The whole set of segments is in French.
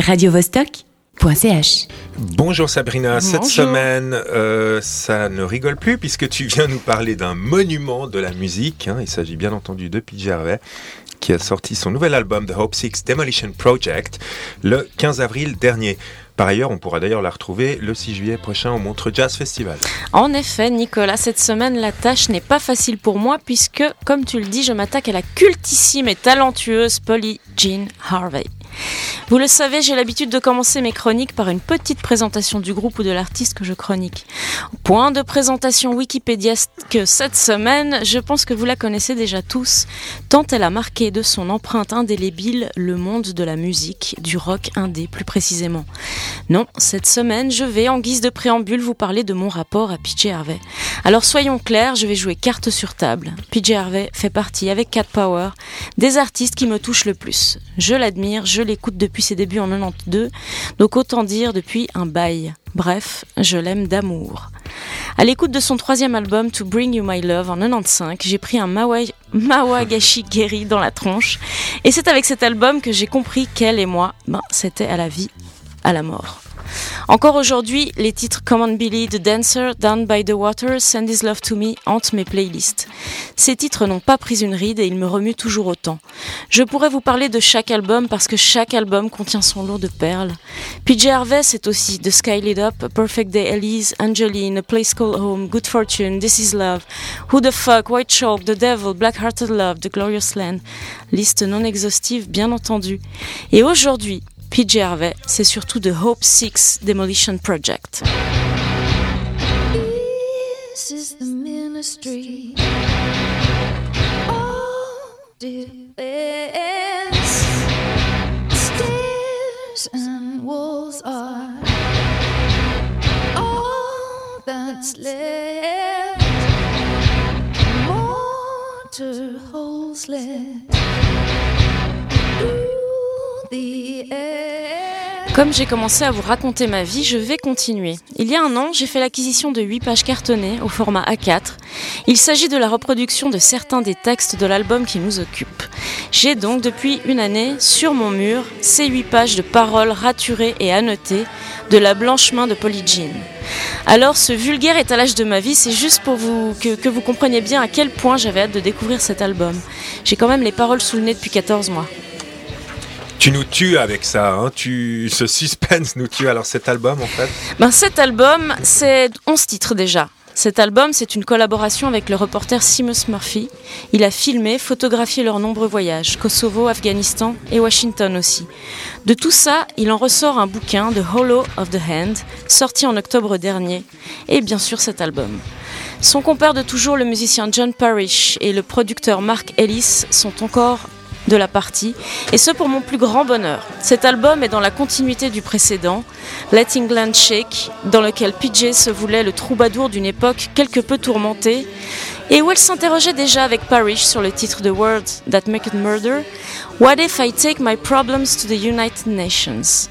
radiovostok.ch. Bonjour Sabrina, cette Bonjour. semaine euh, ça ne rigole plus puisque tu viens nous parler d'un monument de la musique. hein. Il s'agit bien entendu de PJ Harvey qui a sorti son nouvel album The Hope Six Demolition Project le 15 avril dernier. Par ailleurs, on pourra d'ailleurs la retrouver le 6 juillet prochain au Montreux Jazz Festival. En effet, Nicolas, cette semaine, la tâche n'est pas facile pour moi puisque, comme tu le dis, je m'attaque à la cultissime et talentueuse Polly Jean Harvey. Vous le savez, j'ai l'habitude de commencer mes chroniques par une petite présentation du groupe ou de l'artiste que je chronique. Point de présentation Wikipédia que cette semaine, je pense que vous la connaissez déjà tous, tant elle a marqué de son empreinte indélébile le monde de la musique, du rock indé plus précisément. Non, cette semaine, je vais, en guise de préambule, vous parler de mon rapport à PJ Harvey. Alors soyons clairs, je vais jouer carte sur table. PJ Harvey fait partie, avec Cat Power, des artistes qui me touchent le plus. Je l'admire, je l'écoute depuis ses débuts en 92, donc autant dire depuis un bail. Bref, je l'aime d'amour. À l'écoute de son troisième album To Bring You My Love en 95, j'ai pris un Mawa- Mawagashi Geri dans la tronche, et c'est avec cet album que j'ai compris qu'elle et moi, ben, c'était à la vie, à la mort. Encore aujourd'hui, les titres Come on Billy, The Dancer, Down by the Water, Send His Love to Me hantent mes playlists. Ces titres n'ont pas pris une ride et ils me remuent toujours autant. Je pourrais vous parler de chaque album parce que chaque album contient son lot de perles. PJ Harvey, c'est aussi The Sky Lit Up, Perfect Day Elise, Angeline, A Place Called Home, Good Fortune, This Is Love, Who the Fuck, White Chalk, The Devil, Black Hearted Love, The Glorious Land. Liste non exhaustive, bien entendu. Et aujourd'hui, PJ Harvey, c'est surtout The Hope Six Demolition Project. This is the ministry defense. Stairs and walls are all that's left. Mortar holes left through the air. Comme j'ai commencé à vous raconter ma vie, je vais continuer. Il y a un an, j'ai fait l'acquisition de 8 pages cartonnées au format A4. Il s'agit de la reproduction de certains des textes de l'album qui nous occupe. J'ai donc depuis une année sur mon mur ces 8 pages de paroles raturées et annotées de la blanche main de Polly. Alors ce vulgaire étalage de ma vie, c'est juste pour vous, que, que vous compreniez bien à quel point j'avais hâte de découvrir cet album. J'ai quand même les paroles sous le nez depuis 14 mois. Tu nous tues avec ça, hein. tu... ce suspense nous tue. Alors cet album en fait, Ben, cet album, c'est 11 titres déjà. Cet album, c'est une collaboration avec le reporter Seamus Murphy. Il a filmé, photographié leurs nombreux voyages, Kosovo, Afghanistan et Washington aussi. De tout ça, il en ressort un bouquin, The Hollow of the Hand, sorti en octobre dernier, et bien sûr cet album. Son compère de toujours, le musicien John Parrish, et le producteur Mark Ellis sont encore de la partie, et ce pour mon plus grand bonheur. Cet album est dans la continuité du précédent, Let England Shake, dans lequel PJ se voulait le troubadour d'une époque quelque peu tourmentée, et où elle s'interrogeait déjà avec Parrish sur le titre de Words That Make It Murder, What if I take my problems to the United Nations?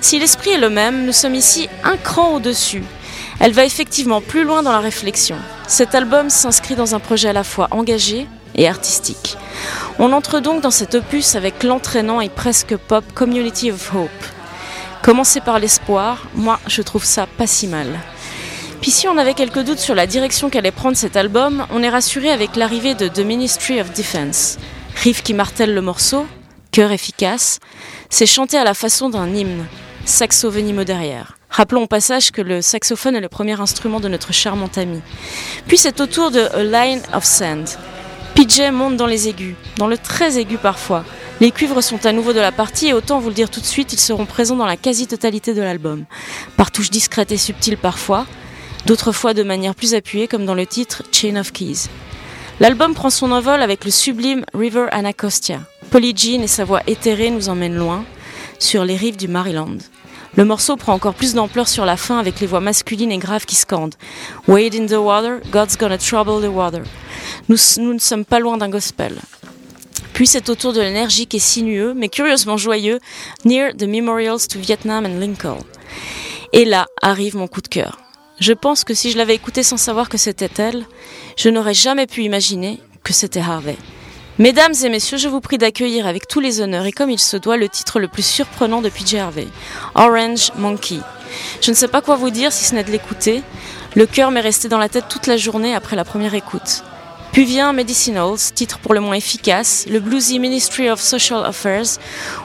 Si l'esprit est le même, nous sommes ici un cran au-dessus. Elle va effectivement plus loin dans la réflexion. Cet album s'inscrit dans un projet à la fois engagé et artistique. On entre donc dans cet opus avec l'entraînant et presque pop Community of Hope. Commencer par l'espoir, moi je trouve ça pas si mal. Puis si on avait quelques doutes sur la direction qu'allait prendre cet album, on est rassuré avec l'arrivée de The Ministry of Defense. Riff qui martèle le morceau, chœur efficace, c'est chanté à la façon d'un hymne, saxo venimeux derrière. Rappelons au passage que le saxophone est le premier instrument de notre charmante amie. Puis c'est au tour de A Line of Sand. PJ monte dans les aigus, dans le très aigu parfois. Les cuivres sont à nouveau de la partie et autant vous le dire tout de suite, ils seront présents dans la quasi-totalité de l'album. Par touches discrètes et subtiles parfois, d'autres fois de manière plus appuyée comme dans le titre Chain of Keys. L'album prend son envol avec le sublime River Anacostia. Polly Jean et sa voix éthérée nous emmènent loin, sur les rives du Maryland. Le morceau prend encore plus d'ampleur sur la fin avec les voix masculines et graves qui scandent Wade in the water, God's gonna trouble the water. Nous, ne sommes pas loin d'un gospel. Puis c'est au tour de l'énergique et sinueux, mais curieusement joyeux, Near the Memorials to Vietnam and Lincoln. Et là arrive mon coup de cœur. Je pense que si je l'avais écouté sans savoir que c'était elle, je n'aurais jamais pu imaginer que c'était Harvey. Mesdames et messieurs, je vous prie d'accueillir avec tous les honneurs et comme il se doit le titre le plus surprenant de PJ Harvey, Orange Monkey. Je ne sais pas quoi vous dire si ce n'est de l'écouter. Le cœur m'est resté dans la tête toute la journée après la première écoute. Puis vient Medicinals, titre pour le moins efficace, le bluesy Ministry of Social Affairs,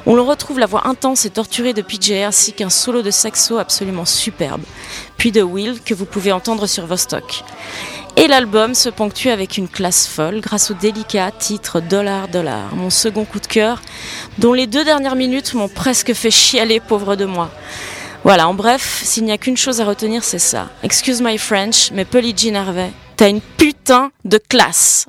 où l'on retrouve la voix intense et torturée de PJ ainsi qu'un solo de saxo absolument superbe. Puis de Will que vous pouvez entendre sur Vostok. Et l'album se ponctue avec une classe folle grâce au délicat titre Dollar Dollar, mon second coup de cœur, dont les deux dernières minutes m'ont presque fait chialer, pauvre de moi. Voilà, en bref, s'il n'y a qu'une chose à retenir, c'est ça. Excuse my French, mais Polly Jean Harvey, t'as une de classe.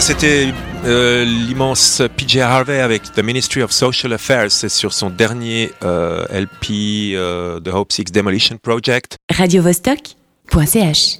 C'était euh, l'immense PJ Harvey avec The Ministry of Social Affairs. Sur son dernier euh, LP, euh, The Hope Six Demolition Project. radiovostok.ch